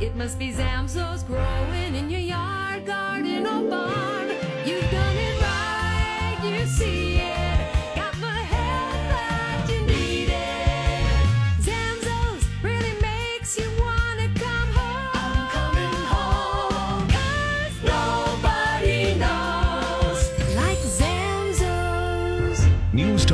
It must be Zamzows growing in your yard, garden, or barn. You've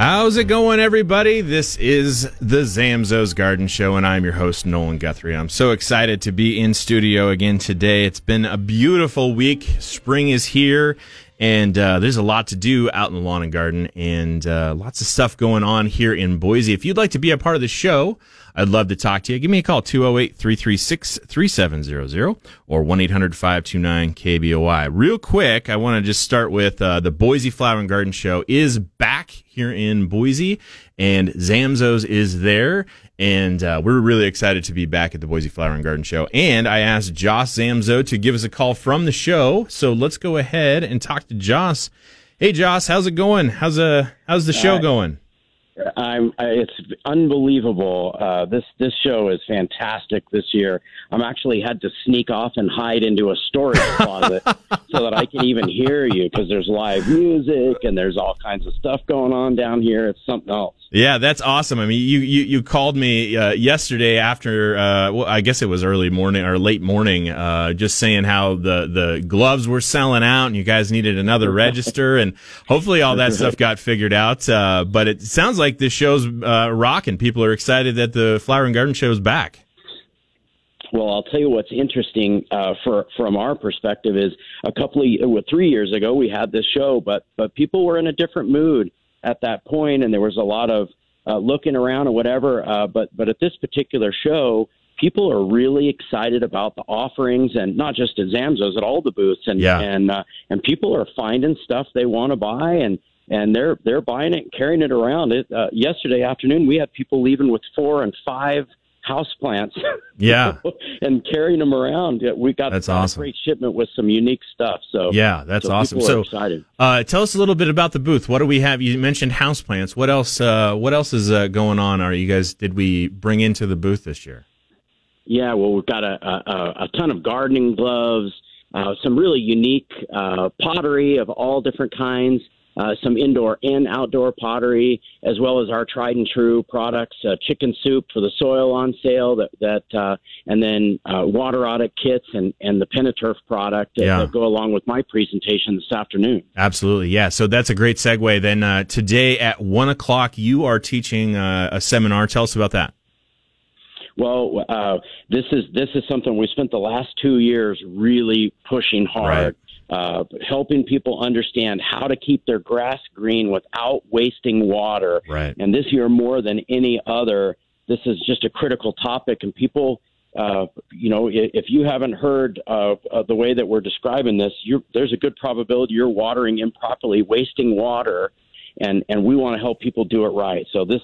How's it going, everybody? This is the Zamzows Garden Show, and I'm your host, Nolan Guthrie. I'm so excited to be in studio again today. It's been a beautiful week. Spring is here, and uh, there's a lot to do out in the lawn and garden, and uh, lots of stuff going on here in Boise. If you'd like to be a part of the show, I'd love to talk to you. Give me a call, 208 336 3700 or 1 800 529 KBOI. Real quick, I want to just start with uh, the Boise Flower and Garden Show is back here in Boise, and Zamzows is there. And uh, we're really excited to be back at the Boise Flower and Garden Show. And I asked Joss Zamzow to give us a call from the show. So let's go ahead and talk to Joss. Hey, Joss, how's it going? How's uh how's the show going? I'm. I, it's unbelievable. Uh, this this show is fantastic this year. I'm actually had to sneak off and hide into a storage closet so that I can even hear you because there's live music and there's all kinds of stuff going on down here. It's something else. Yeah, that's awesome. I mean, you you, you called me uh, yesterday after, uh, well, I guess it was early morning or late morning, uh, just saying how the the gloves were selling out and you guys needed another register, and hopefully all that stuff got figured out. Uh, but it sounds like this show's uh, rocking. People are excited that the Flower and Garden Show is back. Well, I'll tell you what's interesting uh, for from our perspective is a couple of well, three years ago we had this show, but but people were in a different mood at that point, and there was a lot of uh, looking around and whatever. Uh, but but at this particular show, people are really excited about the offerings, and not just at Zamzows, at all the booths, and Yeah. and uh, and people are finding stuff they want to buy, and and they're they're buying it and carrying it around. It uh, yesterday afternoon we had people leaving with four and five house plants. Yeah. and carrying them around. Yeah, We got That's awesome. a great shipment with some unique stuff. So Yeah, that's so awesome. So- excited. Uh, tell us a little bit about the booth. What do we have? You mentioned houseplants. What else? Uh, what else is uh, going on? Are you guys? Did we bring into the booth this year? Yeah, well, we've got a, a, a ton of gardening gloves, uh, some really unique uh, pottery of all different kinds, uh, some indoor and outdoor pottery, as well as our tried and true products, uh, chicken soup for the soil on sale, that that uh, and then uh, water audit kits and and the Pentaturf product that, Yeah. that go along with my presentation this afternoon. Absolutely, yeah. So that's a great segue. Then uh, today at one o'clock, you are teaching uh, a seminar. Tell us about that. Well, uh, this is this is something we spent the last two years really pushing hard, uh, helping people understand how to keep their grass green without wasting water. Right. And this year, more than any other, this is just a critical topic, and people. Uh, you know, if you haven't heard uh, uh, the way that we're describing this, you're, there's a good probability you're watering improperly, wasting water, and and we want to help people do it right. So this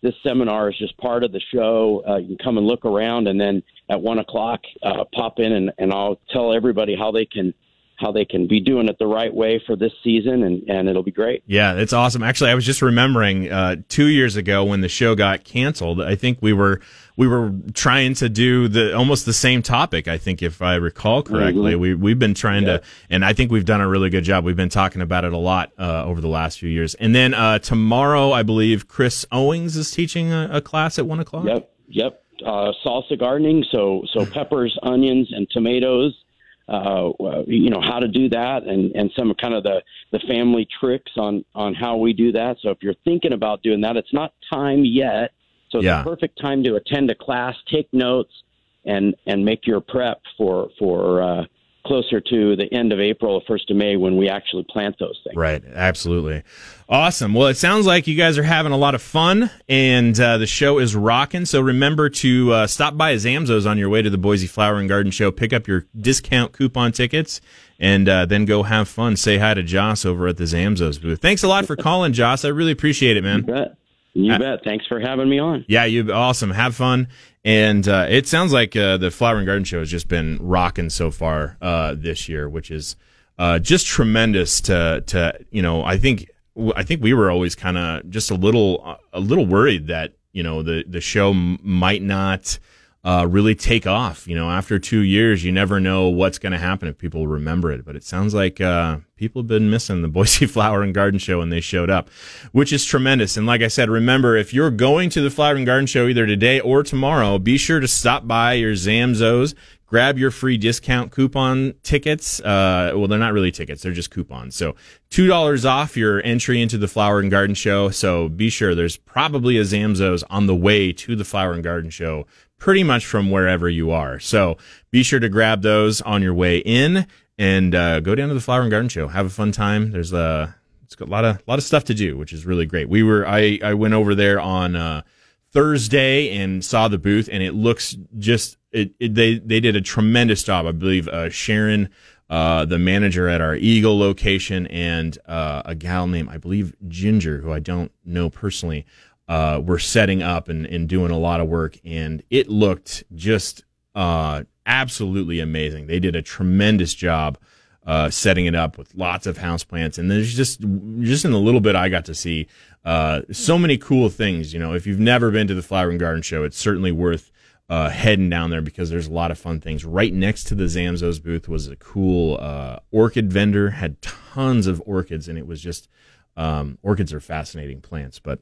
this seminar is just part of the show. Uh, you can come and look around, and then at one o'clock, uh, pop in, and, and I'll tell everybody how they can how they can be doing it the right way for this season, and, and it'll be great. Yeah, it's awesome. Actually, I was just remembering uh, two years ago when the show got canceled. I think we were we were trying to do the almost the same topic. I think if I recall correctly, Mhm. we we've been trying to, and I think we've done a really good job. We've been talking about it a lot uh, over the last few years. And then uh, tomorrow, I believe Chris Owings is teaching a, a class at one o'clock. Yep, yep. Uh, salsa gardening, so so peppers, onions, and tomatoes. Uh, you know how to do that and and some kind of the the family tricks on on how we do that. So if you're thinking about doing that, it's not time yet. So it's Yeah. a perfect time to attend a class, take notes, and and make your prep for for uh, closer to the end of April or first of May when we actually plant those things. Right, absolutely. Awesome. Well, it sounds like you guys are having a lot of fun and uh, the show is rocking. So remember to uh, stop by Zamzows on your way to the Boise Flower and Garden Show, pick up your discount coupon tickets, and uh, then go have fun. Say hi to Joss over at the Zamzows booth. Thanks a lot for calling, Joss. I really appreciate it, man. You bet. Uh, bet. Thanks for having me on. Yeah, you awesome. Have fun. And uh, it sounds like uh, the Flower and Garden Show has just been rocking so far uh, this year, which is uh, just tremendous. To to you know, I think I think we were always kind of just a little a little worried that you know the the show m- might not. Uh, really take off. You know, after two years, you never know what's going to happen if people remember it. But it sounds like uh, people have been missing the Boise Flower and Garden Show when they showed up, which is tremendous. And like I said, remember if you're going to the Flower and Garden Show either today or tomorrow, be sure to stop by your Zamzows. Grab your free discount coupon tickets. Uh, well, they're not really tickets; they're just coupons. So two dollars off your entry into the Flower and Garden Show. So be sure there's probably a Zamzows on the way to the Flower and Garden Show pretty much from wherever you are. So be sure to grab those on your way in and uh, go down to the Flower and Garden Show. Have a fun time. There's a it's got a lot of lot of stuff to do, which is really great. We were I I went over there on uh, Thursday and saw the booth, and it looks just it, it they they did a tremendous job. I believe uh, Sharon. Uh, the manager at our Eagle location and uh, a gal named I believe Ginger, who I don't know personally, uh, were setting up and, and doing a lot of work, and it looked just uh, absolutely amazing. They did a tremendous job uh, setting it up with lots of houseplants, and there's just just in the little bit I got to see, uh, so many cool things. You know, if you've never been to the Flower and Garden Show, it's certainly worth uh, heading down there because there's a lot of fun things. Right next to the Zamzows booth was a cool uh, orchid vendor, had tons of orchids, and it was just um, orchids are fascinating plants, but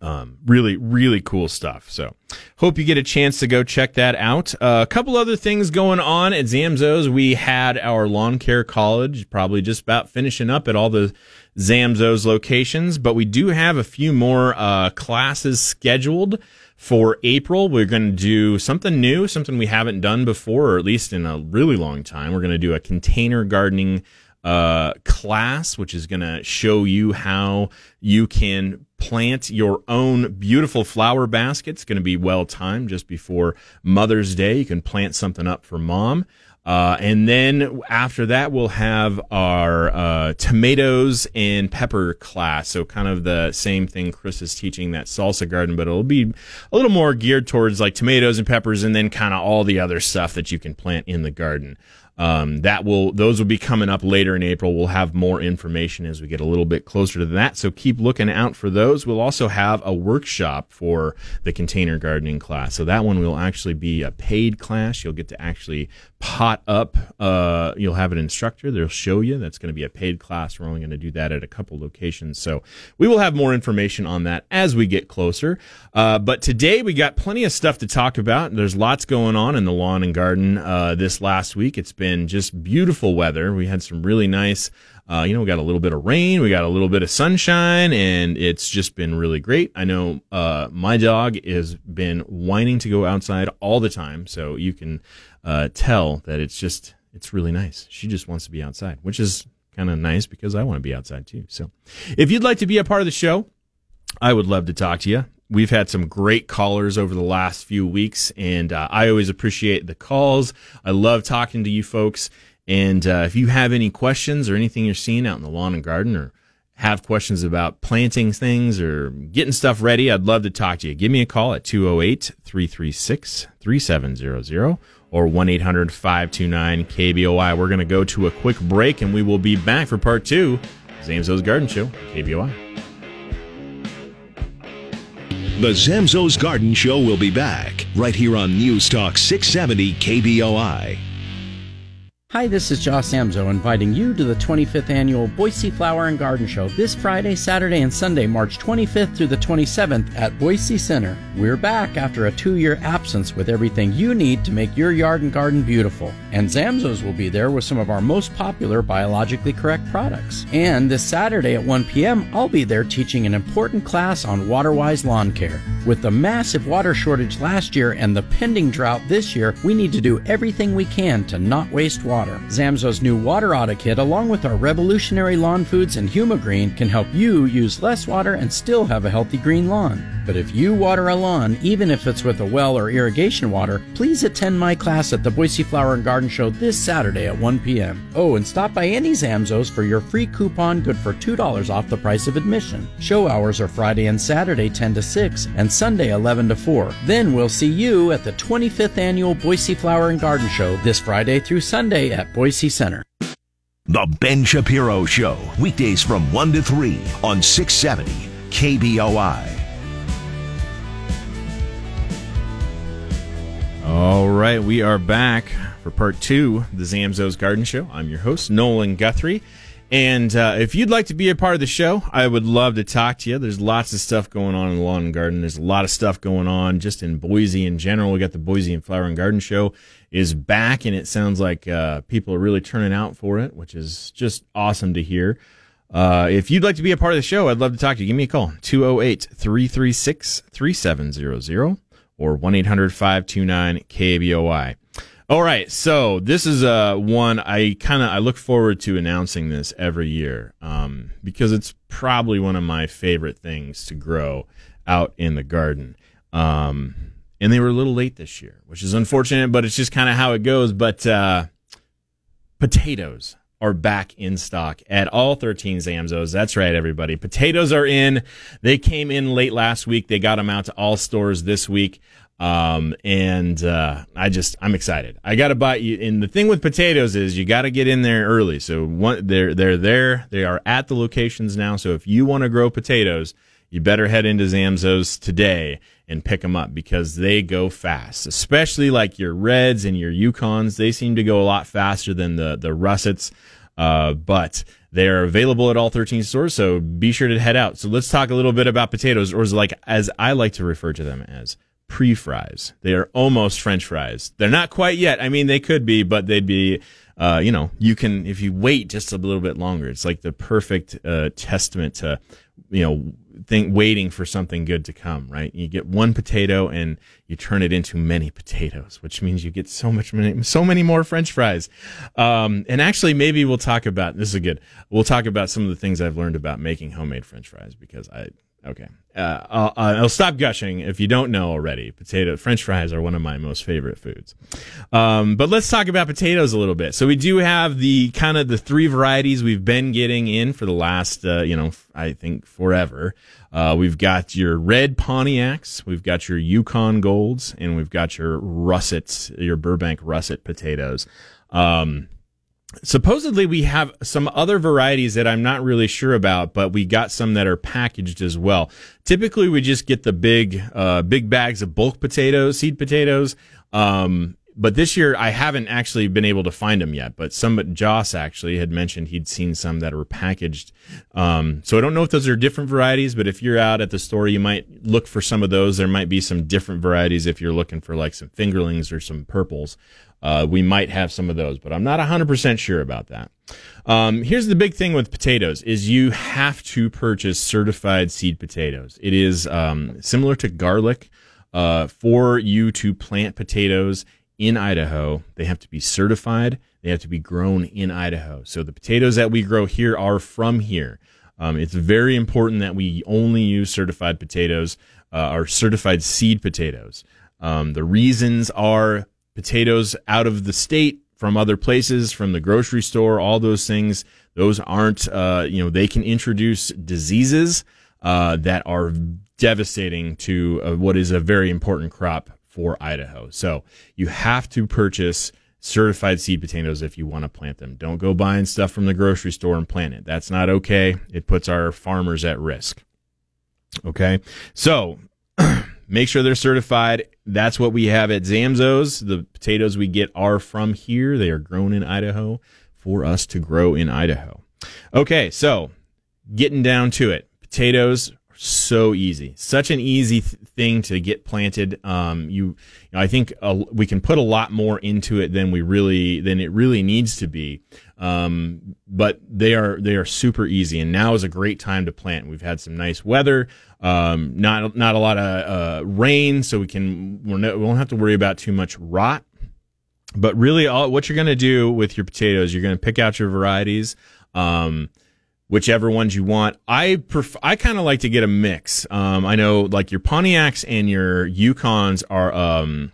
um, really, really cool stuff. So, hope you get a chance to go check that out. Uh, a couple other things going on at Zamzows. We had our lawn care college, probably just about finishing up at all the Zamzows locations, but we do have a few more uh, classes scheduled for April. We're going to do something new, something we haven't done before, or at least in a really long time. We're going to do a container gardening uh, class, which is going to show you how you can plant your own beautiful flower basket. It's going to be well timed just before Mother's Day. You can plant something up for mom. Uh, and then after that, we'll have our uh, tomatoes and pepper class. So kind of the same thing Chris is teaching that salsa garden, but it'll be a little more geared towards like tomatoes and peppers, and then kind of all the other stuff that you can plant in the garden. Um, that will those will be coming up later in April. We'll have more information as we get a little bit closer to that. So keep looking out for those. We'll also have a workshop for the container gardening class. So that one will actually be a paid class. You'll get to actually pot up. Uh, you'll have an instructor. They'll show you. That's going to be a paid class. We're only going to do that at a couple locations. So we will have more information on that as we get closer. Uh, but today we got plenty of stuff to talk about. There's lots going on in the lawn and garden uh, this last week. It's been just beautiful weather. We had some really nice. Uh, you know, we got a little bit of rain, we got a little bit of sunshine, and it's just been really great. I know uh, my dog has been whining to go outside all the time, so you can uh, tell that it's just it's really nice. She just wants to be outside, which is kind of nice because I want to be outside too. So, if you'd like to be a part of the show, I would love to talk to you. We've had some great callers over the last few weeks, and uh, I always appreciate the calls. I love talking to you folks. And uh, if you have any questions or anything you're seeing out in the lawn and garden, or have questions about planting things or getting stuff ready, I'd love to talk to you. Give me a call at 208 336 3700 or 1 800 529 KBOI. We're going to go to a quick break and we will be back for part two. Zamzows Garden Show, KBOI. The Zamzows Garden Show will be back right here on News Talk 670 KBOI. Hi, this is Joss Zamzow inviting you to the 25th annual Boise Flower and Garden Show this Friday, Saturday, and Sunday, March 25th through the 27th at Boise Center. We're back after a two year absence with everything you need to make your yard and garden beautiful. And Zamzows will be there with some of our most popular biologically correct products. And this Saturday at 1 p.m., I'll be there teaching an important class on water wise lawn care. With the massive water shortage last year and the pending drought this year, we need to do everything we can to not waste water water. Zamzows new Water Audit Kit, along with our revolutionary lawn foods and HumaGreen, can help you use less water and still have a healthy green lawn. But if you water a lawn, even if it's with a well or irrigation water, please attend my class at the Boise Flower and Garden Show this Saturday at 1 p.m. Oh, and stop by any Zamzows for your free coupon good for $2 off the price of admission. Show hours are Friday and Saturday 10 to 6 and Sunday 11 to 4. Then we'll see you at the 25th annual Boise Flower and Garden Show this Friday through Sunday at Boise Center. The Ben Shapiro Show, weekdays from 1 to 3 on 670 KBOI. All right, we are back for part two, the Zamzows Garden Show. I'm your host, Nolan Guthrie. And uh, if you'd like to be a part of the show, I would love to talk to you. There's lots of stuff going on in the lawn and garden. There's a lot of stuff going on just in Boise in general. We got the Boise and Flower and Garden Show is back, and it sounds like uh, people are really turning out for it, which is just awesome to hear. Uh, if you'd like to be a part of the show, I'd love to talk to you. Give me a call, 208 336 3700 or 1 800 529 KBOI. All right, so this is uh, one I kind of I look forward to announcing this every year um, because it's probably one of my favorite things to grow out in the garden. Um, and they were a little late this year, which is unfortunate, but it's just kind of how it goes. But uh, potatoes are back in stock at all 13 Zamzows. That's right, everybody. Potatoes are in. They came in late last week. They got them out to all stores this week. Um, and uh, I just I'm excited. I got to buy you. And the thing with potatoes is you got to get in there early. So one, they're they're there. They are at the locations now. So if you want to grow potatoes, you better head into Zamzows today and pick them up because they go fast. Especially like your reds and your Yukons. They seem to go a lot faster than the the russets. Uh, but they are available at all 13 stores, so be sure to head out. So let's talk a little bit about potatoes, or like as I like to refer to them as pre fries. They are almost French fries. They're not quite yet. I mean, they could be, but they'd be, uh, you know, you can, if you wait just a little bit longer, it's like the perfect uh, testament to, you know, think waiting for something good to come, right? You get one potato and you turn it into many potatoes, which means you get so much, so many more French fries. Um, and actually, maybe we'll talk about this is good. We'll talk about some of the things I've learned about making homemade French fries because I Okay. Uh, I'll, I'll, stop gushing if you don't know already. Potato French fries are one of my most favorite foods. Um, but let's talk about potatoes a little bit. So we do have the kind of the three varieties we've been getting in for the last, uh, you know, I think forever. Uh, we've got your red Pontiacs, we've got your Yukon Golds, and we've got your russets, your Burbank russet potatoes. Um, supposedly we have some other varieties that I'm not really sure about, but we got some that are packaged as well. Typically, we just get the big, uh, big bags of bulk potatoes, seed potatoes. Um, but this year I haven't actually been able to find them yet. But some Joss actually had mentioned he'd seen some that were packaged. Um, so I don't know if those are different varieties, but if you're out at the store, you might look for some of those. There might be some different varieties if you're looking for like some fingerlings or some purples. Uh, we might have some of those, but I'm not 100% sure about that. Um, here's the big thing with potatoes is you have to purchase certified seed potatoes. It is um, similar to garlic. Uh, for you to plant potatoes in Idaho, they have to be certified. They have to be grown in Idaho. So the potatoes that we grow here are from here. Um, it's very important that we only use certified potatoes, uh, certified seed potatoes. Um, the reasons are potatoes out of the state from other places, from the grocery store, all those things. Those aren't, uh, you know, they can introduce diseases uh, that are devastating to uh, what is a very important crop for Idaho. So you have to purchase certified seed potatoes if you want to plant them. Don't go buying stuff from the grocery store and plant it. That's not okay. It puts our farmers at risk. Okay. So make sure they're certified. That's what we have at Zamzows. The potatoes we get are from here. They are grown in Idaho for us to grow in Idaho. Okay, so getting down to it, potatoes are so easy, such an easy th- thing to get planted. Um, you, you know, I think we can put a lot more into it than we really than it really needs to be. Um, but they are they are super easy, and now is a great time to plant. We've had some nice weather, um, not not a lot of uh, rain, so we can we're no, we won't have to worry about too much rot. But really, all what you're going to do with your potatoes, you're going to pick out your varieties. Um, whichever ones you want. I pref- I kind of like to get a mix. Um, I know like your Pontiacs and your Yukons are um,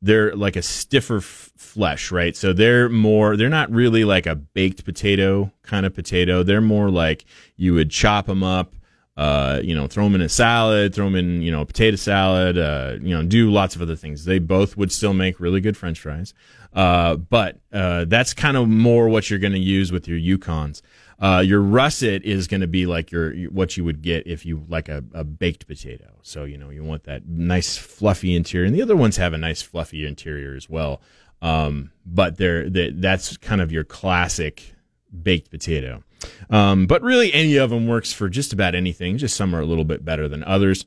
they're like a stiffer f- flesh, right? So they're more they're not really like a baked potato kind of potato. They're more like you would chop them up. Uh, you know, throw them in a salad, throw them in, you know, a potato salad, uh, you know, do lots of other things. They both would still make really good french fries. Uh, but, uh, that's kind of more what you're going to use with your Yukons. Uh, your russet is going to be like your what you would get if you like a, a, baked potato. So you know you want that nice fluffy interior, and the other ones have a nice fluffy interior as well. Um, but they're, they, that's kind of your classic baked potato. Um, but really, any of them works for just about anything. Just some are a little bit better than others.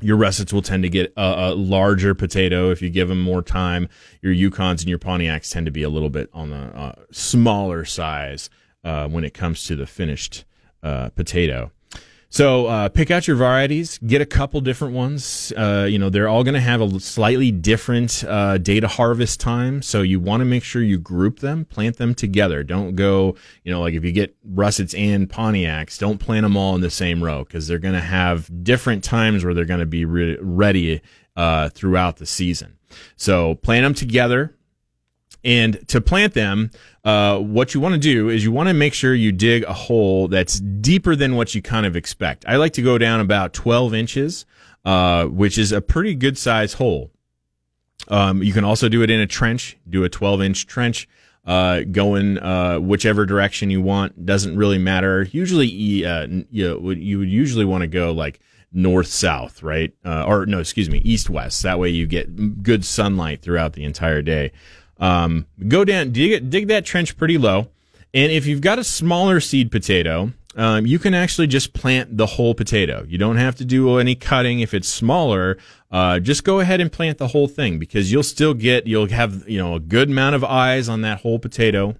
Your russets will tend to get a, a, larger potato if you give them more time. Your Yukons and your Pontiacs tend to be a little bit on the uh, smaller size uh, when it comes to the finished uh, potato. So uh, pick out your varieties, get a couple different ones. Uh, you know they're all going to have a slightly different uh, data harvest time, so you want to make sure you group them, plant them together. Don't go, you know, like if you get russets and Pontiacs, don't plant them all in the same row because they're going to have different times where they're going to be re- ready uh, throughout the season. So plant them together, and to plant them, uh, what you want to do is you want to make sure you dig a hole that's deeper than what you kind of expect. I like to go down about 12 inches, uh, which is a pretty good size hole. Um, you can also do it in a trench, do a 12 inch trench. Uh, going uh, whichever direction you want doesn't really matter. Usually, uh, you, you would usually want to go like north south, right? Uh, or no, excuse me, east west. That way you get good sunlight throughout the entire day. Um, go down, dig, dig that trench pretty low. And if you've got a smaller seed potato, um, you can actually just plant the whole potato. You don't have to do any cutting if it's smaller. Uh, just go ahead and plant the whole thing because you'll still get, you'll have, you know, a good amount of eyes on that whole potato.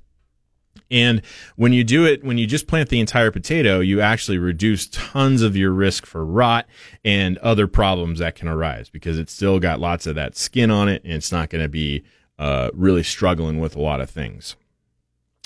And when you do it, when you just plant the entire potato, you actually reduce tons of your risk for rot and other problems that can arise because it's still got lots of that skin on it and it's not going to be uh, really struggling with a lot of things.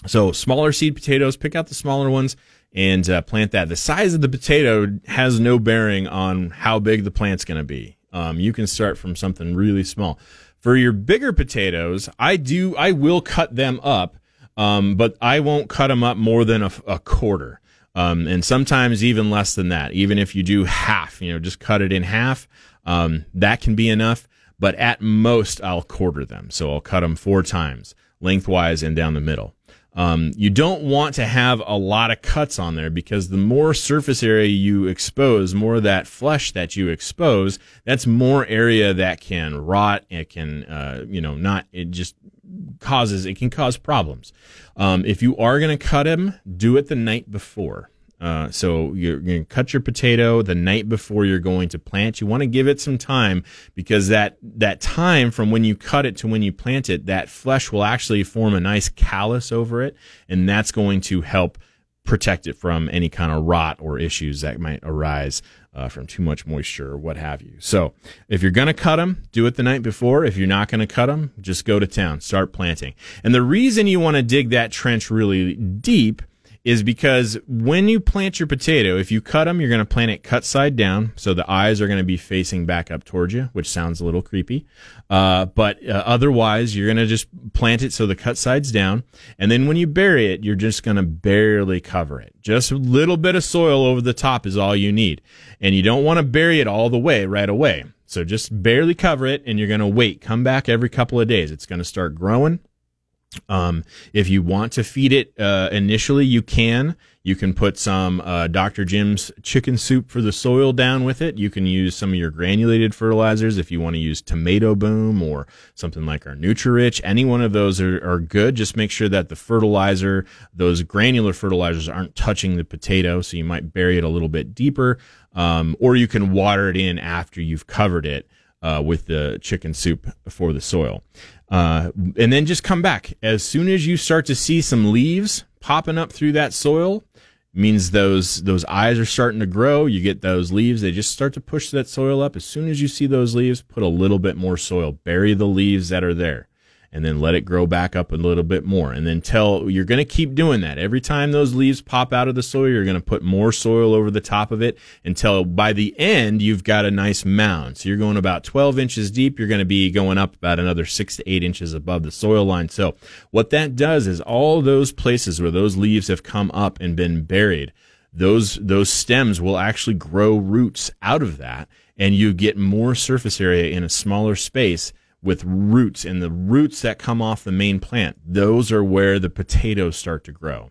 So smaller seed potatoes, pick out the smaller ones and uh, plant that. The size of the potato has no bearing on how big the plant's going to be. Um, you can start from something really small. For your bigger potatoes, I do, I will cut them up, um, but I won't cut them up more than a, a quarter. Um, and sometimes even less than that. Even if you do half, you know, just cut it in half, um, that can be enough but at most I'll quarter them. So I'll cut them four times lengthwise and down the middle. Um, you don't want to have a lot of cuts on there because the more surface area you expose, more of that flesh that you expose, that's more area that can rot. It can, uh, you know, not, it just causes, it can cause problems. Um, if you are going to cut them, do it the night before. Uh, so you're going to cut your potato the night before you're going to plant. You want to give it some time because that that time from when you cut it to when you plant it, that flesh will actually form a nice callus over it, and that's going to help protect it from any kind of rot or issues that might arise uh, from too much moisture or what have you. So if you're going to cut them, do it the night before. If you're not going to cut them, just go to town, start planting. And the reason you want to dig that trench really deep is because when you plant your potato, if you cut them, you're going to plant it cut side down. So the eyes are going to be facing back up towards you, which sounds a little creepy. Uh, but uh, otherwise, you're going to just plant it so the cut side's down. And then when you bury it, you're just going to barely cover it. Just a little bit of soil over the top is all you need. And you don't want to bury it all the way right away. So just barely cover it and you're going to wait. Come back every couple of days. It's going to start growing Um, if you want to feed it uh, initially, you can. You can put some uh, Dr. Jim's chicken soup for the soil down with it. You can use some of your granulated fertilizers if you want to use Tomato Boom or something like our Nutri-Rich. Any one of those are, are good. Just make sure that the fertilizer, those granular fertilizers, aren't touching the potato. So you might bury it a little bit deeper, um, or you can water it in after you've covered it uh, with the chicken soup for the soil. Uh, and then just come back. As soon as you start to see some leaves popping up through that soil, means those those eyes are starting to grow. You get those leaves; they just start to push that soil up. As soon as you see those leaves, put a little bit more soil. Bury the leaves that are there and then let it grow back up a little bit more. And then tell you're going to keep doing that. Every time those leaves pop out of the soil, you're going to put more soil over the top of it until by the end, you've got a nice mound. So you're going about 12 inches deep. You're going to be going up about another six to eight inches above the soil line. So what that does is all those places where those leaves have come up and been buried, those, those stems will actually grow roots out of that and you get more surface area in a smaller space with roots and the roots that come off the main plant those are where the potatoes start to grow.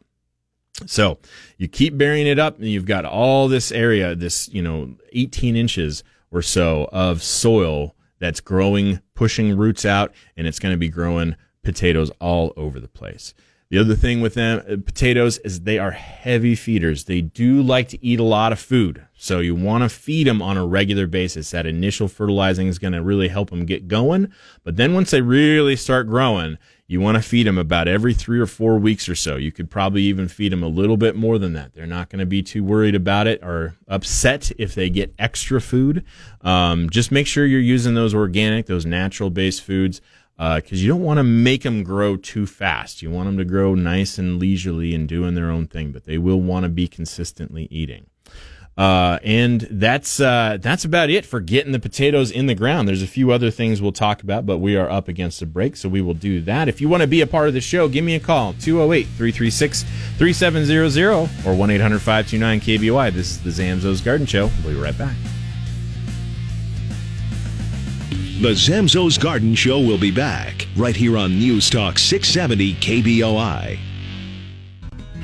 So you keep burying it up and you've got all this area this you know 18 inches or so of soil that's growing pushing roots out and it's going to be growing potatoes all over the place the other thing with them uh, potatoes is they are heavy feeders. They do like to eat a lot of food. So you want to feed them on a regular basis. That initial fertilizing is going to really help them get going. But then once they really start growing, you want to feed them about every three or four weeks or so. You could probably even feed them a little bit more than that. They're not going to be too worried about it or upset if they get extra food. Um, just make sure you're using those organic, those natural based foods because uh, you don't want to make them grow too fast. You want them to grow nice and leisurely and doing their own thing, but they will want to be consistently eating. Uh, and that's uh, that's about it for getting the potatoes in the ground. There's a few other things we'll talk about, but we are up against a break, so we will do that. If you want to be a part of the show, give me a call 208 336 3700 or 1 800 529 KBOI. This is the Zamzows Garden Show. We'll be right back. The Zamzows Garden Show will be back right here on News Talk 670 KBOI.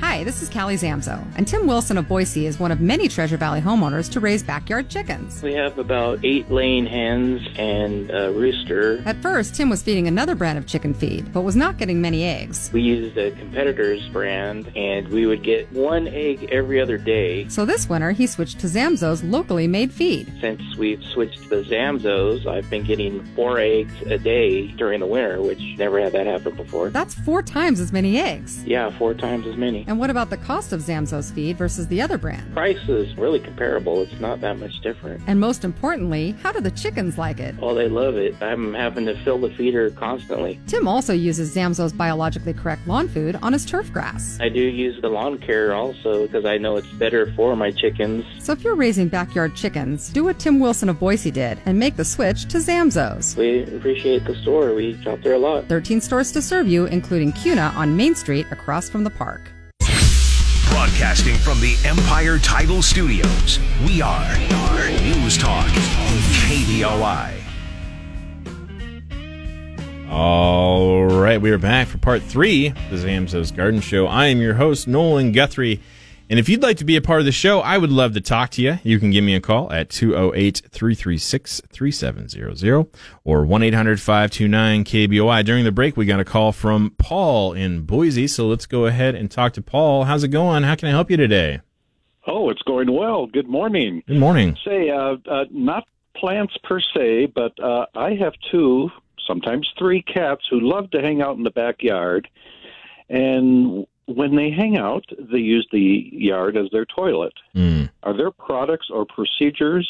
Hi, this is Callie Zamzow, and Tim Wilson of Boise is one of many Treasure Valley homeowners to raise backyard chickens. We have about eight laying hens and a rooster. At first, Tim was feeding another brand of chicken feed, but was not getting many eggs. We used a competitor's brand, and we would get one egg every other day. So this winter, he switched to Zamzows locally made feed. Since we've switched to the Zamzows, I've been getting four eggs a day during the winter, which never had that happen before. That's four times as many eggs. Yeah, four times as many. And what about the cost of Zamzows feed versus the other brand? Price is really comparable. It's not that much different. And most importantly, how do the chickens like it? Oh, they love it. I'm having to fill the feeder constantly. Tim also uses Zamzows biologically correct lawn food on his turf grass. I do use the lawn care also because I know it's better for my chickens. So if you're raising backyard chickens, do what Tim Wilson of Boise did and make the switch to Zamzows. We appreciate the store. We shop there a lot. 13 stores to serve you, including Kuna on Main Street across from the park. Broadcasting from the Empire Title Studios, we are News Talk KBOI. All right, we are back for part three of the Zamzows Garden Show. I am your host, Nolan Guthrie. And if you'd like to be a part of the show, I would love to talk to you. You can give me a call at 208 336 3700 or 1 800 529 KBOI. During the break, we got a call from Paul in Boise. So let's go ahead and talk to Paul. How's it going? How can I help you today? Oh, it's going well. Good morning. Good morning. Say, uh, uh, not plants per se, but uh, I have two, sometimes three cats who love to hang out in the backyard. And when they hang out, they use the yard as their toilet. Mm. Are there products or procedures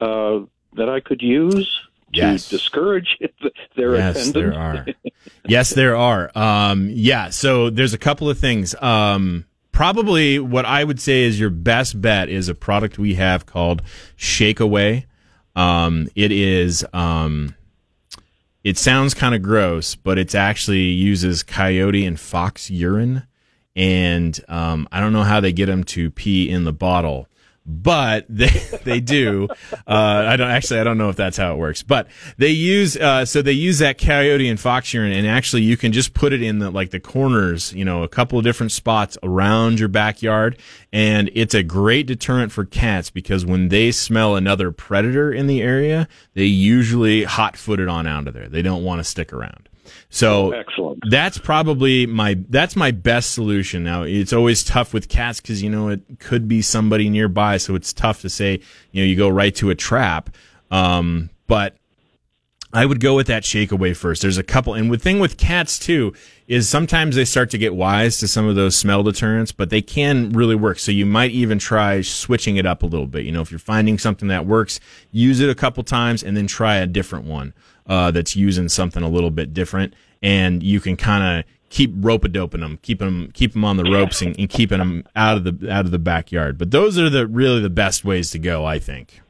uh, that I could use to Yes. discourage their yes, attendance? there are. yes, there are. Um, yeah, so there's a couple of things. Um, probably what I would say is your best bet is a product we have called Shake Away. Um, it is. Um, it sounds kind of gross, but it's actually uses coyote and fox urine, and um, I don't know how they get them to pee in the bottle, but they they do. Uh, I don't actually I don't know if that's how it works, but they use uh, so they use that coyote and fox urine, and actually you can just put it in the like the corners, you know, a couple of different spots around your backyard, and it's a great deterrent for cats because when they smell another predator in the area, they usually hot foot it on out of there. They don't want to stick around. So Excellent. that's probably my that's my best solution. Now it's always tough with cats because you know it could be somebody nearby, so it's tough to say you know you go right to a trap. Um, but I would go with that shake away first. There's a couple, and the thing with cats too is sometimes they start to get wise to some of those smell deterrents, but they can really work. So you might even try switching it up a little bit. You know, if you're finding something that works, use it a couple times and then try a different one uh, that's using something a little bit different, and you can kind of keep rope a doping them, keep them keep them on the ropes, and, and keeping them out of the out of the backyard. But those are the really the best ways to go, I think.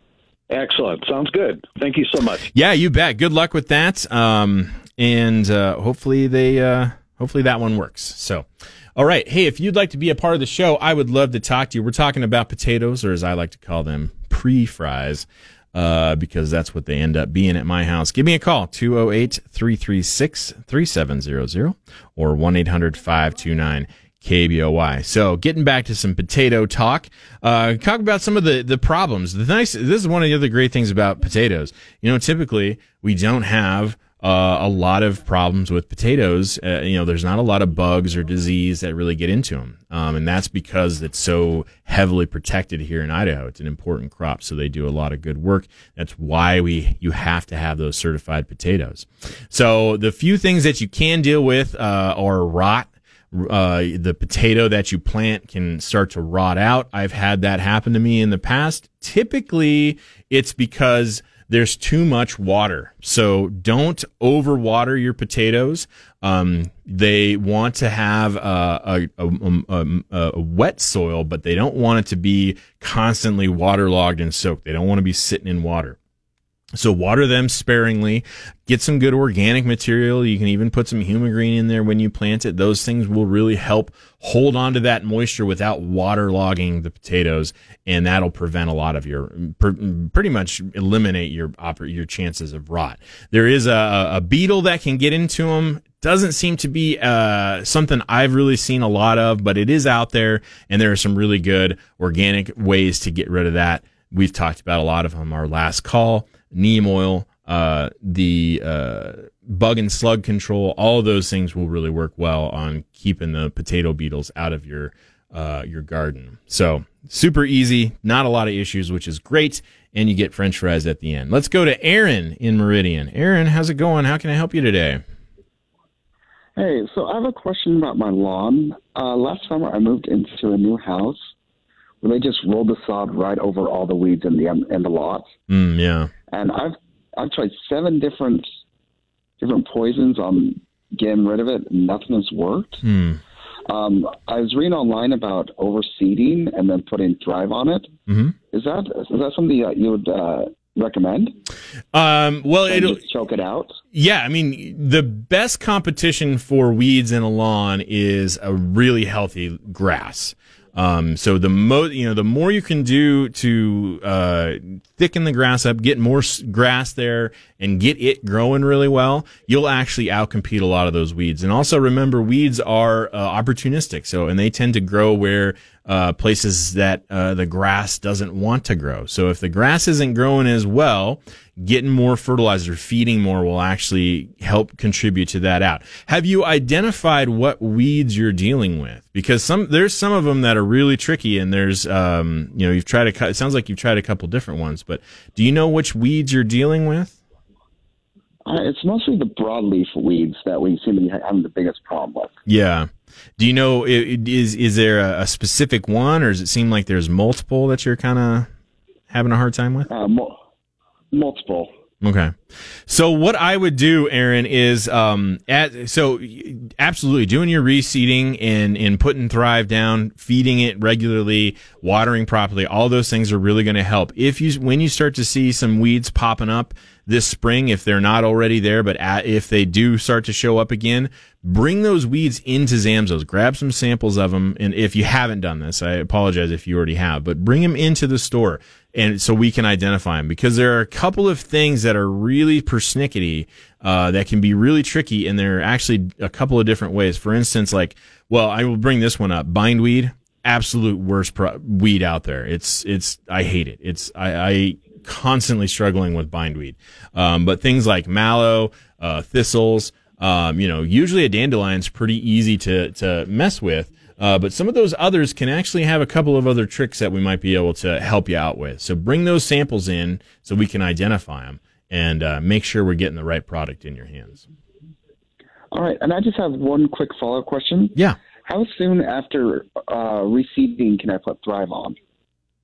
Excellent. Sounds good. Thank you so much. Yeah, you bet. Good luck with that. Um, and uh, hopefully they uh, hopefully that one works. So. All right. Hey, if you'd like to be a part of the show, I would love to talk to you. We're talking about potatoes, or as I like to call them, pre fries, uh, because that's what they end up being at my house. Give me a call, 208 336 3700 or 1 800 529 KBOI. So getting back to some potato talk, uh, talk about some of the, the problems. The nice, this is one of the other great things about potatoes. You know, typically we don't have uh, a lot of problems with potatoes. Uh, you know, there's not a lot of bugs or disease that really get into them. Um, and that's because it's so heavily protected here in Idaho. It's an important crop, so they do a lot of good work. That's why we you have to have those certified potatoes. So the few things that you can deal with uh, are rot. Uh, the potato that you plant can start to rot out. I've had that happen to me in the past. Typically, it's because there's too much water. So don't overwater your potatoes. Um, they want to have a, a, a, a, wet soil, but they don't want it to be constantly waterlogged and soaked. They don't want to be sitting in water. So water them sparingly. Get some good organic material. You can even put some HumaGreen in there when you plant it. Those things will really help hold on to that moisture without waterlogging the potatoes, and that'll prevent a lot of your pretty much eliminate your your chances of rot. There is a, a beetle that can get into them. Doesn't seem to be uh, something I've really seen a lot of, but it is out there, and there are some really good organic ways to get rid of that. We've talked about a lot of them. Our last call neem oil, uh, the uh, bug and slug control, all those things will really work well on keeping the potato beetles out of your uh, your garden. So super easy, not a lot of issues, which is great, and you get French fries at the end. Let's go to Aaron in Meridian. Aaron, how's it going? How can I help you today? Hey, so I have a question about my lawn. Uh, last summer, I moved into a new house where they just rolled the sod right over all the weeds in the in the lot. Mm, yeah and I've I've tried seven different different poisons on getting rid of it. And nothing has worked. Hmm. Um, I was reading online about overseeding and then putting Thrive on it. Mm-hmm. Is that is that something that you would uh, recommend? Um, well, it'll choke it out. Yeah, I mean, the best competition for weeds in a lawn is a really healthy grass. Um, so the mo, you know, the more you can do to uh, thicken the grass up, get more s- grass there, and get it growing really well, you'll actually outcompete a lot of those weeds. And also remember, weeds are uh, opportunistic, so and they tend to grow where uh, places that uh, the grass doesn't want to grow. So if the grass isn't growing as well, getting more fertilizer, feeding more will actually help contribute to that out. Have you identified what weeds you're dealing with? Because some there's some of them that are really tricky, and there's um, you know you've tried a. It sounds like you've tried a couple different ones, but do you know which weeds you're dealing with? Uh, it's mostly the broadleaf weeds that we seem to be having the biggest problem with. Yeah. Do you know is is there a, specific one, or does it seem like there's multiple that you're kind of having a hard time with? Uh, mo- multiple. Okay. So what I would do, Aaron, is um at so absolutely doing your reseeding and and putting Thrive down, feeding it regularly, watering properly. All those things are really going to help. If you when you start to see some weeds popping up, this spring if they're not already there, but at, if they do start to show up again, bring those weeds into Zamzows. Grab some samples of them. And if you haven't done this, I apologize if you already have, but bring them into the store and so we can identify them because there are a couple of things that are really persnickety uh, that can be really tricky, and there are actually a couple of different ways. For instance, like, well, I will bring this one up: bindweed, absolute worst pro- weed out there. It's it's I hate it. It's I, I constantly struggling with bindweed, um, but things like mallow, uh, thistles. Um, you know, usually a dandelion's pretty easy to to mess with. Uh, but some of those others can actually have a couple of other tricks that we might be able to help you out with. So bring those samples in so we can identify them and uh, make sure we're getting the right product in your hands. All right, and I just have one quick follow up question. Yeah. How soon after uh, reseeding can I put Thrive on?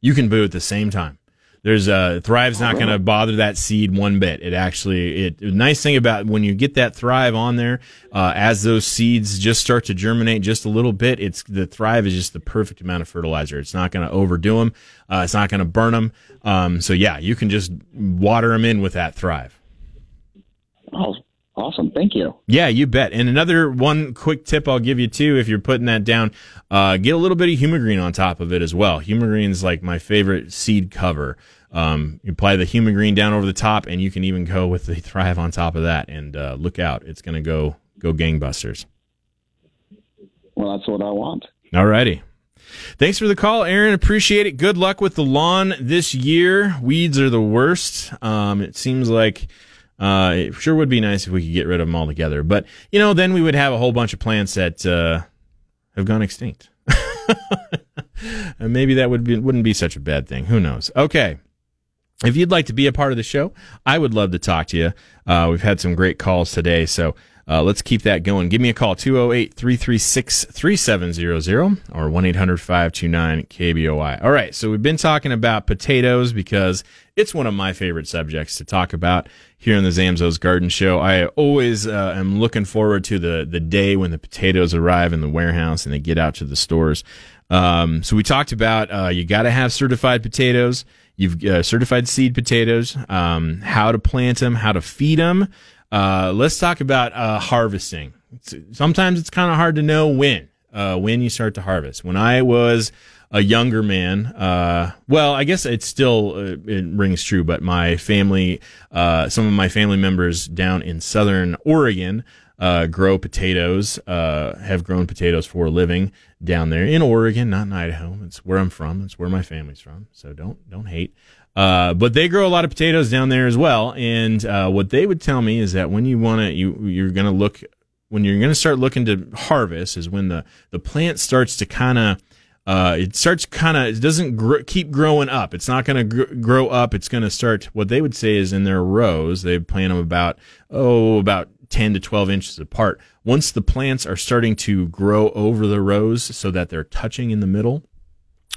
You can boo at the same time. There's uh, Thrive's not going to bother that seed one bit. It actually, it nice thing about when you get that Thrive on there, uh, as those seeds just start to germinate just a little bit, it's the Thrive is just the perfect amount of fertilizer. It's not going to overdo them. Uh, it's not going to burn them. Um, so yeah, you can just water them in with that Thrive. Awesome! Thank you. Yeah, you bet. And another one quick tip I'll give you too, if you're putting that down, uh, get a little bit of HumaGreen on top of it as well. HumaGreen is like my favorite seed cover. Um, you apply the HumaGreen down over the top, and you can even go with the Thrive on top of that. And uh, look out, it's going to go go gangbusters. Well, that's what I want. All righty. Thanks for the call, Aaron. Appreciate it. Good luck with the lawn this year. Weeds are the worst. Um, it seems like uh, it sure would be nice if we could get rid of them altogether. But, you know, then we would have a whole bunch of plants that uh, have gone extinct. and maybe that would be, wouldn't be such a bad thing. Who knows? Okay. If you'd like to be a part of the show, I would love to talk to you. Uh, we've had some great calls today, so uh, let's keep that going. Give me a call, 208 336 3700 or 1 800 529 KBOI. All right, so we've been talking about potatoes because it's one of my favorite subjects to talk about here in the Zamzows Garden Show. I always uh, am looking forward to the, the day when the potatoes arrive in the warehouse and they get out to the stores. Um, so we talked about uh, you got to have certified potatoes. You've uh, certified seed potatoes, um, how to plant them, how to feed them. Uh, let's talk about uh, harvesting. It's, sometimes it's kind of hard to know when uh, when you start to harvest. When I was a younger man, uh, well, I guess it still uh, it rings true. But my family, uh, some of my family members down in Southern Oregon. grow potatoes, have grown potatoes for a living down there in Oregon, not in Idaho. It's where I'm from. It's where my family's from. So don't don't hate. Uh, but they grow a lot of potatoes down there as well. And uh, what they would tell me is that when you want to, you you're going to look when you're going to start looking to harvest is when the the plant starts to kind of uh, it starts kind of it doesn't gr- keep growing up. It's not going to gr- grow up. It's going to start. What they would say is in their rows, they plant them about oh about 10 to 12 inches apart. Once the plants are starting to grow over the rows so that they're touching in the middle,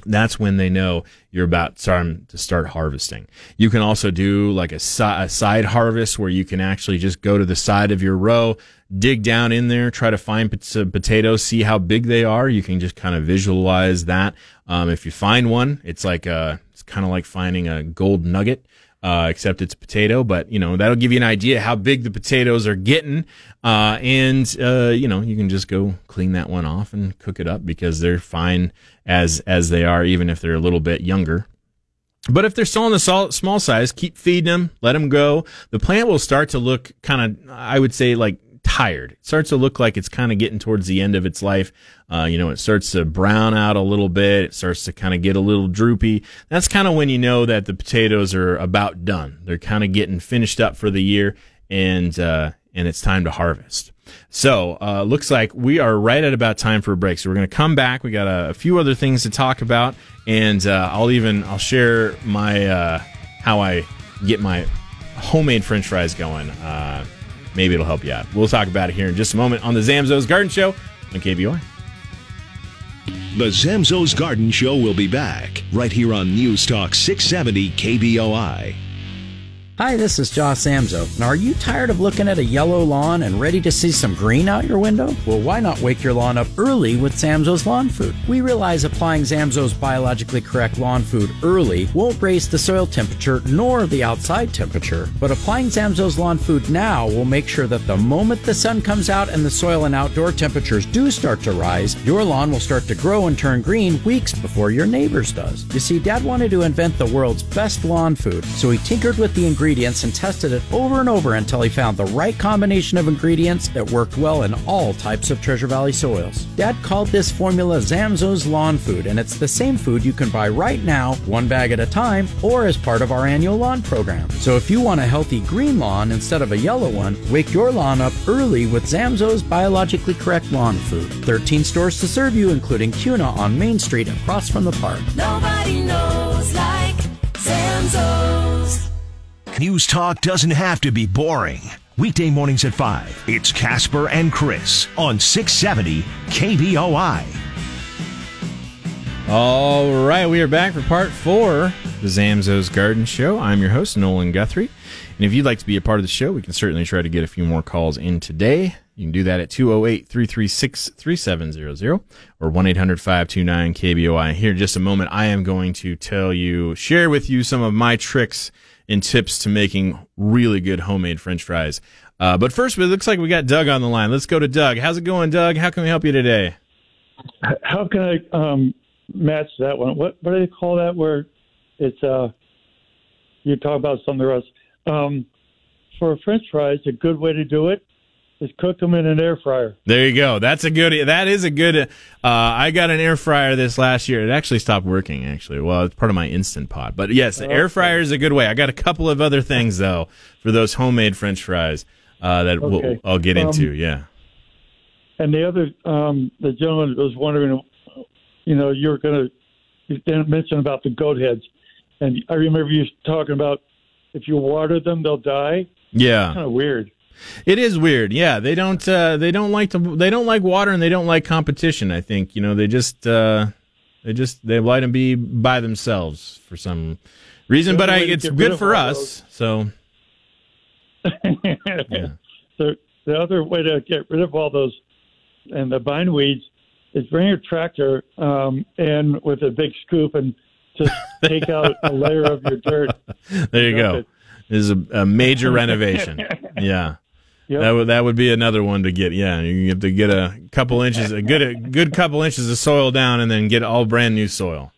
that's when they know you're about starting to start harvesting. You can also do like a, si- a, side harvest where you can actually just go to the side of your row, dig down in there, try to find pot- potatoes, see how big they are. You can just kind of visualize that. Um, if you find one, it's like a, it's kind of like finding a gold nugget uh, except it's potato. But you know that'll give you an idea how big the potatoes are getting, uh, and uh, you know you can just go clean that one off and cook it up because they're fine as as they are, even if they're a little bit younger. But if they're still in the small size, keep feeding them, let them go. The plant will start to look kind of, I would say, like tired. It starts to look like it's kind of getting towards the end of its life. Uh, you know, it starts to brown out a little bit. It starts to kind of get a little droopy. That's kind of when you know that the potatoes are about done. They're kind of getting finished up for the year and, uh, and it's time to harvest. So, uh, looks like we are right at about time for a break. So we're going to come back. We got a, a, few other things to talk about and, uh, I'll even, I'll share my, uh, how I get my homemade french fries going. Maybe it'll help you out. We'll talk about it here in just a moment on the Zamzows Garden Show on KBOI. The Zamzows Garden Show will be back right here on News Talk 670 KBOI. Hi, this is Joss Zamzow. And are you tired of looking at a yellow lawn and ready to see some green out your window? Well, why not wake your lawn up early with Zamzow's Lawn Food? We realize applying Zamzow's biologically correct lawn food early won't raise the soil temperature nor the outside temperature, but applying Zamzow's Lawn Food now will make sure that the moment the sun comes out and the soil and outdoor temperatures do start to rise, your lawn will start to grow and turn green weeks before your neighbor's does. You see, Dad wanted to invent the world's best lawn food, so he tinkered with the ingredients ingredients and tested it over and over until he found the right combination of ingredients that worked well in all types of Treasure Valley soils. Dad called this formula Zamzow's Lawn Food, and it's the same food you can buy right now, one bag at a time, or as part of our annual lawn program. So if you want a healthy green lawn instead of a yellow one, wake your lawn up early with Zamzow's biologically correct lawn food. 13 stores to serve you, including Kuna on Main Street across from the park. Nobody knows like Zamzow's. News talk doesn't have to be boring. Weekday mornings at 5, it's Casper and Chris on 670 KBOI. All right, we are back for part four, the Zamzow's Garden Show. I'm your host, Nolan Guthrie. And if you'd like to be a part of the show, we can certainly try to get a few more calls in today. You can do that at 208 336 3700 or 1 800 529 KBOI. Here in just a moment, I am going to tell you, share with you some of my tricks and tips to making really good homemade french fries. Uh, but first, it looks like we got Doug on the line. Let's go to Doug. How's it going, Doug? How can we help you today? How can I um, match that one? What what do they call that? Where it's uh, you talk about something else. Um, for French fries, a good way to do it is cook them in an air fryer. There you go. That's a good. That is a good. Uh, I got an air fryer this last year. It actually stopped working. Actually, well, it's part of my instant pot. But yes, air fryer is a good way. I got a couple of other things though for those homemade French fries uh, that we'll, I'll get Um, into. Yeah. And the other, um, the gentleman was wondering, you know, you were going to you didn't mention about the goat heads, and I remember you talking about if you water them, they'll die. Yeah. Kind of weird. It is weird. Yeah, they don't. Uh, they don't like to. They don't like water, and they don't like competition. I think you know. They just. Uh, they just. They like to be by themselves for some reason. But I, it's good for us. So the the other way to get rid of all those and the bindweeds is bring your tractor um, in with a big scoop and just take out a layer of your dirt. there you go. it. This is a, a major renovation. Yeah. Yep. That would that would be another one to get. Yeah, you have to get a couple inches, a good a good couple inches of soil down, and then get all brand new soil.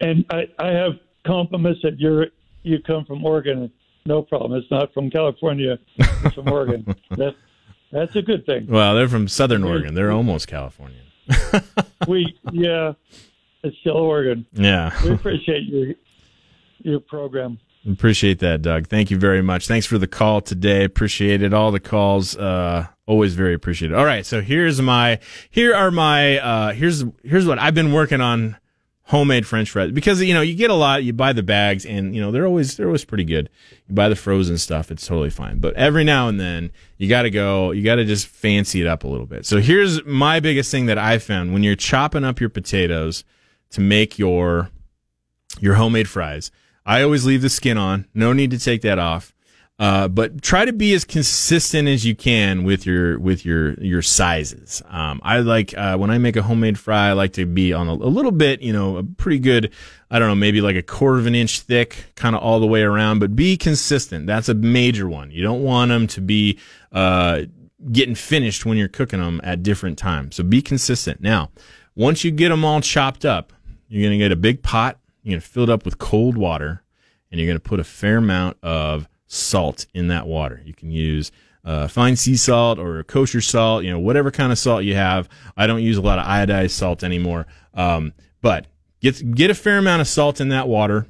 And I, I have compliments that you're you come from Oregon. No problem. It's not from California. It's from Oregon. That, that's a good thing. Well, they're from Southern Oregon. They're almost Californian. We yeah, it's still Oregon. Yeah. We appreciate your your program. Appreciate that, Doug. Thank you very much. Thanks for the call today. Appreciate it. All the calls, uh, always very appreciated. All right. So here's my, here are my, uh, here's, here's what I've been working on homemade French fries because, you know, you get a lot, you buy the bags and, you know, they're always, they're always pretty good. You buy the frozen stuff. It's totally fine. But every now and then you got to go, you got to just fancy it up a little bit. So here's my biggest thing that I found when you're chopping up your potatoes to make your, your homemade fries. I always leave the skin on. No need to take that off. Uh, but try to be as consistent as you can with your with your your sizes. Um, I like uh, when I make a homemade fry, I like to be on a, a little bit, you know, a pretty good. I don't know, maybe like a quarter of an inch thick, kind of all the way around. But be consistent. That's a major one. You don't want them to be uh, getting finished when you're cooking them at different times. So be consistent. Now, once you get them all chopped up, you're gonna get a big pot. You're gonna fill it up with cold water, and you're gonna put a fair amount of salt in that water. You can use uh, fine sea salt or kosher salt, you know, whatever kind of salt you have. I don't use a lot of iodized salt anymore. Um, but get get a fair amount of salt in that water.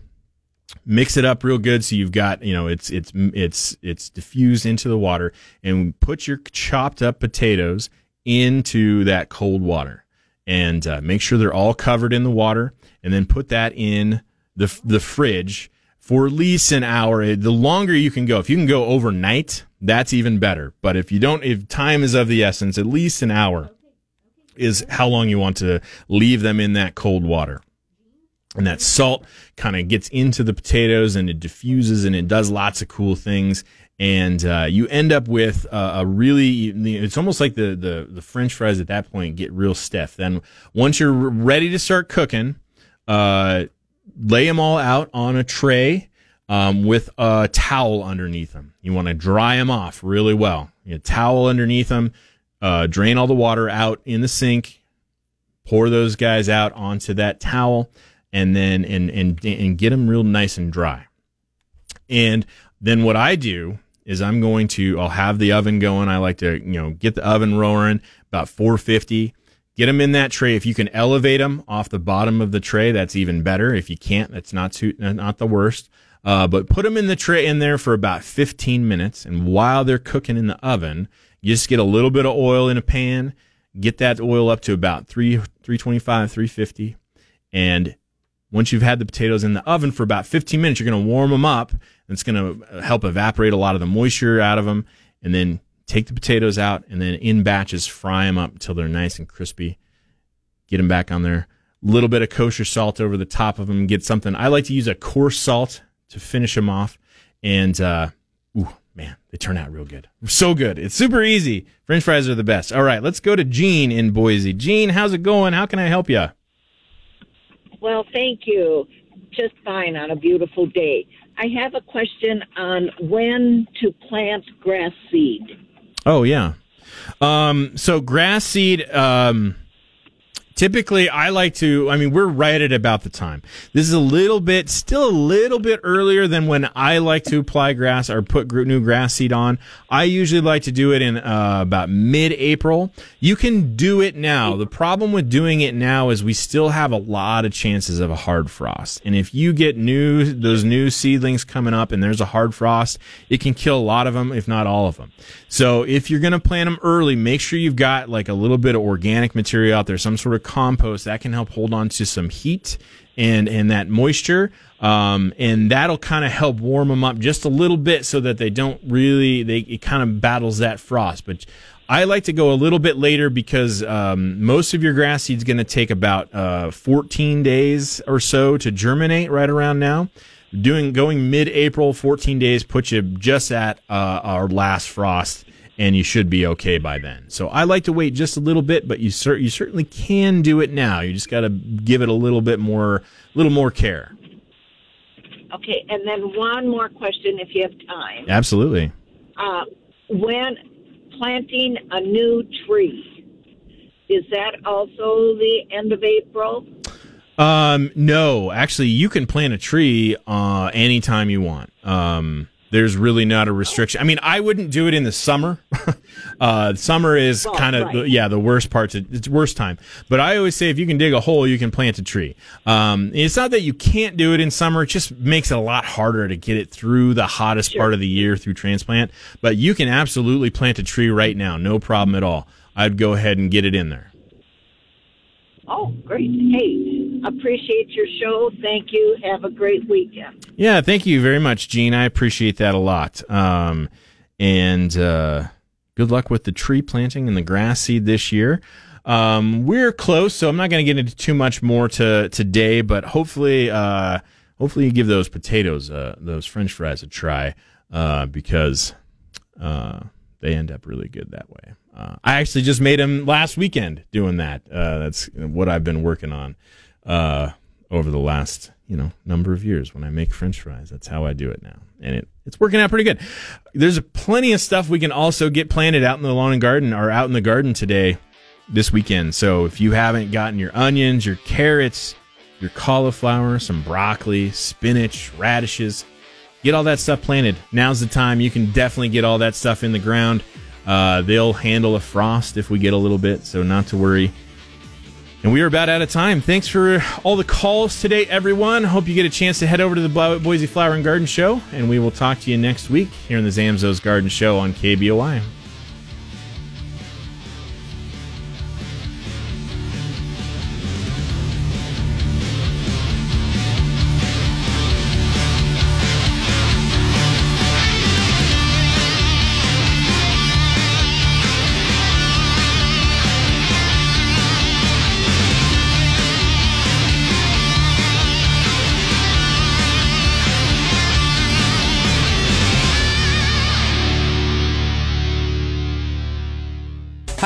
Mix it up real good so you've got you know it's it's it's it's diffused into the water and put your chopped up potatoes into that cold water and uh, make sure they're all covered in the water and then put that in the the fridge for at least an hour. The longer you can go, if you can go overnight, that's even better. But if you don't, if time is of the essence, at least an hour is how long you want to leave them in that cold water. and that salt kind of gets into the potatoes and it diffuses and it does lots of cool things and uh, you end up with uh, a really it's almost like the, the the french fries at that point get real stiff then once you're ready to start cooking uh, lay them all out on a tray um, with a towel underneath them you want to dry them off really well you towel underneath them uh, drain all the water out in the sink pour those guys out onto that towel and then and and and get them real nice and dry. And then what I do is I'm going to I'll have the oven going. I like to you know get the oven roaring about 450. Get them in that tray. If you can elevate them off the bottom of the tray, that's even better. If you can't, that's not too not the worst. Uh, but put them in the tray in there for about 15 minutes, and while they're cooking in the oven, you just get a little bit of oil in a pan. Get that oil up to about three 325, 350, and once you've had the potatoes in the oven for about 15 minutes, you're going to warm them up. And it's going to help evaporate a lot of the moisture out of them. And then take the potatoes out and then in batches fry them up until they're nice and crispy. Get them back on there. A little bit of kosher salt over the top of them. Get something. I like to use a coarse salt to finish them off. And, uh, ooh, man, they turn out real good. So good. It's super easy. French fries are the best. All right, let's go to Gene in Boise. Gene, how's it going? How can I help you? Well, thank you. Just fine on a beautiful day. I have a question on when to plant grass seed. Oh yeah. Um, so grass seed. Um, typically I like to, I mean, we're right at about the time. This is a little bit, still a little bit earlier than when I like to apply grass or put new grass seed on. I usually like to do it in uh, about mid April. You can do it now. The problem with doing it now is we still have a lot of chances of a hard frost. And if you get new, those new seedlings coming up and there's a hard frost, it can kill a lot of them, if not all of them. So if you're going to plant them early, make sure you've got like a little bit of organic material out there, some sort of compost that can help hold on to some heat and and that moisture um, and that'll kind of help warm them up just a little bit so that they don't really they it kind of battles that frost but I like to go a little bit later because um, most of your grass seed's going to take about uh, 14 days or so to germinate right around now. Doing going mid-April, 14 days puts you just at uh, our last frost and you should be okay by then. So I like to wait just a little bit, but you cer- you certainly can do it now. You just got to give it a little bit more, little more care. Okay, and then one more question, if you have time. Absolutely. Uh, when planting a new tree, is that also the end of April? Um, no, actually, you can plant a tree uh, anytime you want. Um, there's really not a restriction. I mean, I wouldn't do it in the summer. uh, summer is Oh, kind of right. yeah the worst part. To, it's worst time. But I always say if you can dig a hole, you can plant a tree. Um, it's not that you can't do it in summer. It just makes it a lot harder to get it through the hottest part of the year through transplant. But you can absolutely plant a tree right now, no problem at all. I'd go ahead and get it in there. Oh, great. Hey, appreciate your show. Thank you. Have a great weekend. Yeah, thank you very much, Gene. I appreciate that a lot. Um, and uh, good luck with the tree planting and the grass seed this year. Um, we're close, so I'm not going to get into too much more to today, but hopefully, uh, hopefully you give those potatoes, uh, those French fries a try, uh, because uh, they end up really good that way. Uh, I actually just made them last weekend doing that. Uh, that's what I've been working on uh, over the last you know number of years when I make French fries. That's how I do it now, and it it's working out pretty good. There's plenty of stuff we can also get planted out in the lawn and garden or out in the garden today, this weekend. So if you haven't gotten your onions, your carrots, your cauliflower, some broccoli, spinach, radishes, get all that stuff planted. Now's the time. You can definitely get all that stuff in the ground. Uh, they'll handle a frost if we get a little bit, so not to worry. And we are about out of time. Thanks for all the calls today, everyone. Hope you get a chance to head over to the Boise Flower and Garden Show, and we will talk to you next week here in the Zamzow's Garden Show on KBOI.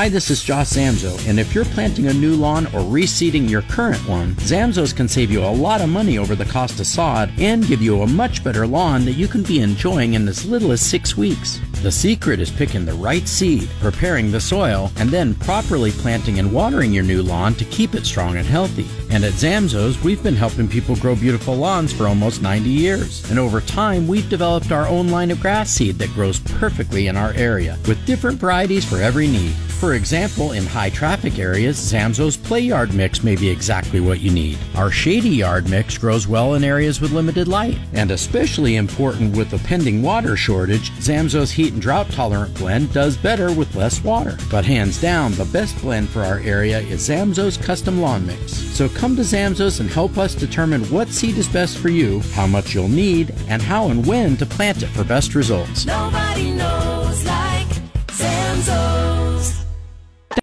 Hi, this is Joss Zamzow, and if you're planting a new lawn or reseeding your current one, Zamzows can save you a lot of money over the cost of sod and give you a much better lawn that you can be enjoying in as little as six weeks. The secret is picking the right seed, preparing the soil, and then properly planting and watering your new lawn to keep it strong and healthy. And at Zamzow's, we've been helping people grow beautiful lawns for almost 90 years. And over time, we've developed our own line of grass seed that grows perfectly in our area, with different varieties for every need. For example, in high traffic areas, Zamzow's Play Yard Mix may be exactly what you need. Our Shady Yard Mix grows well in areas with limited light. And especially important with the pending water shortage, Zamzow's Heat Drought tolerant blend does better with less water. But hands down, the best blend for our area is Zamzow's Custom Lawn Mix. So come to Zamzow's and help us determine what seed is best for you, how much you'll need, and how and when to plant it for best results. Nobody knows like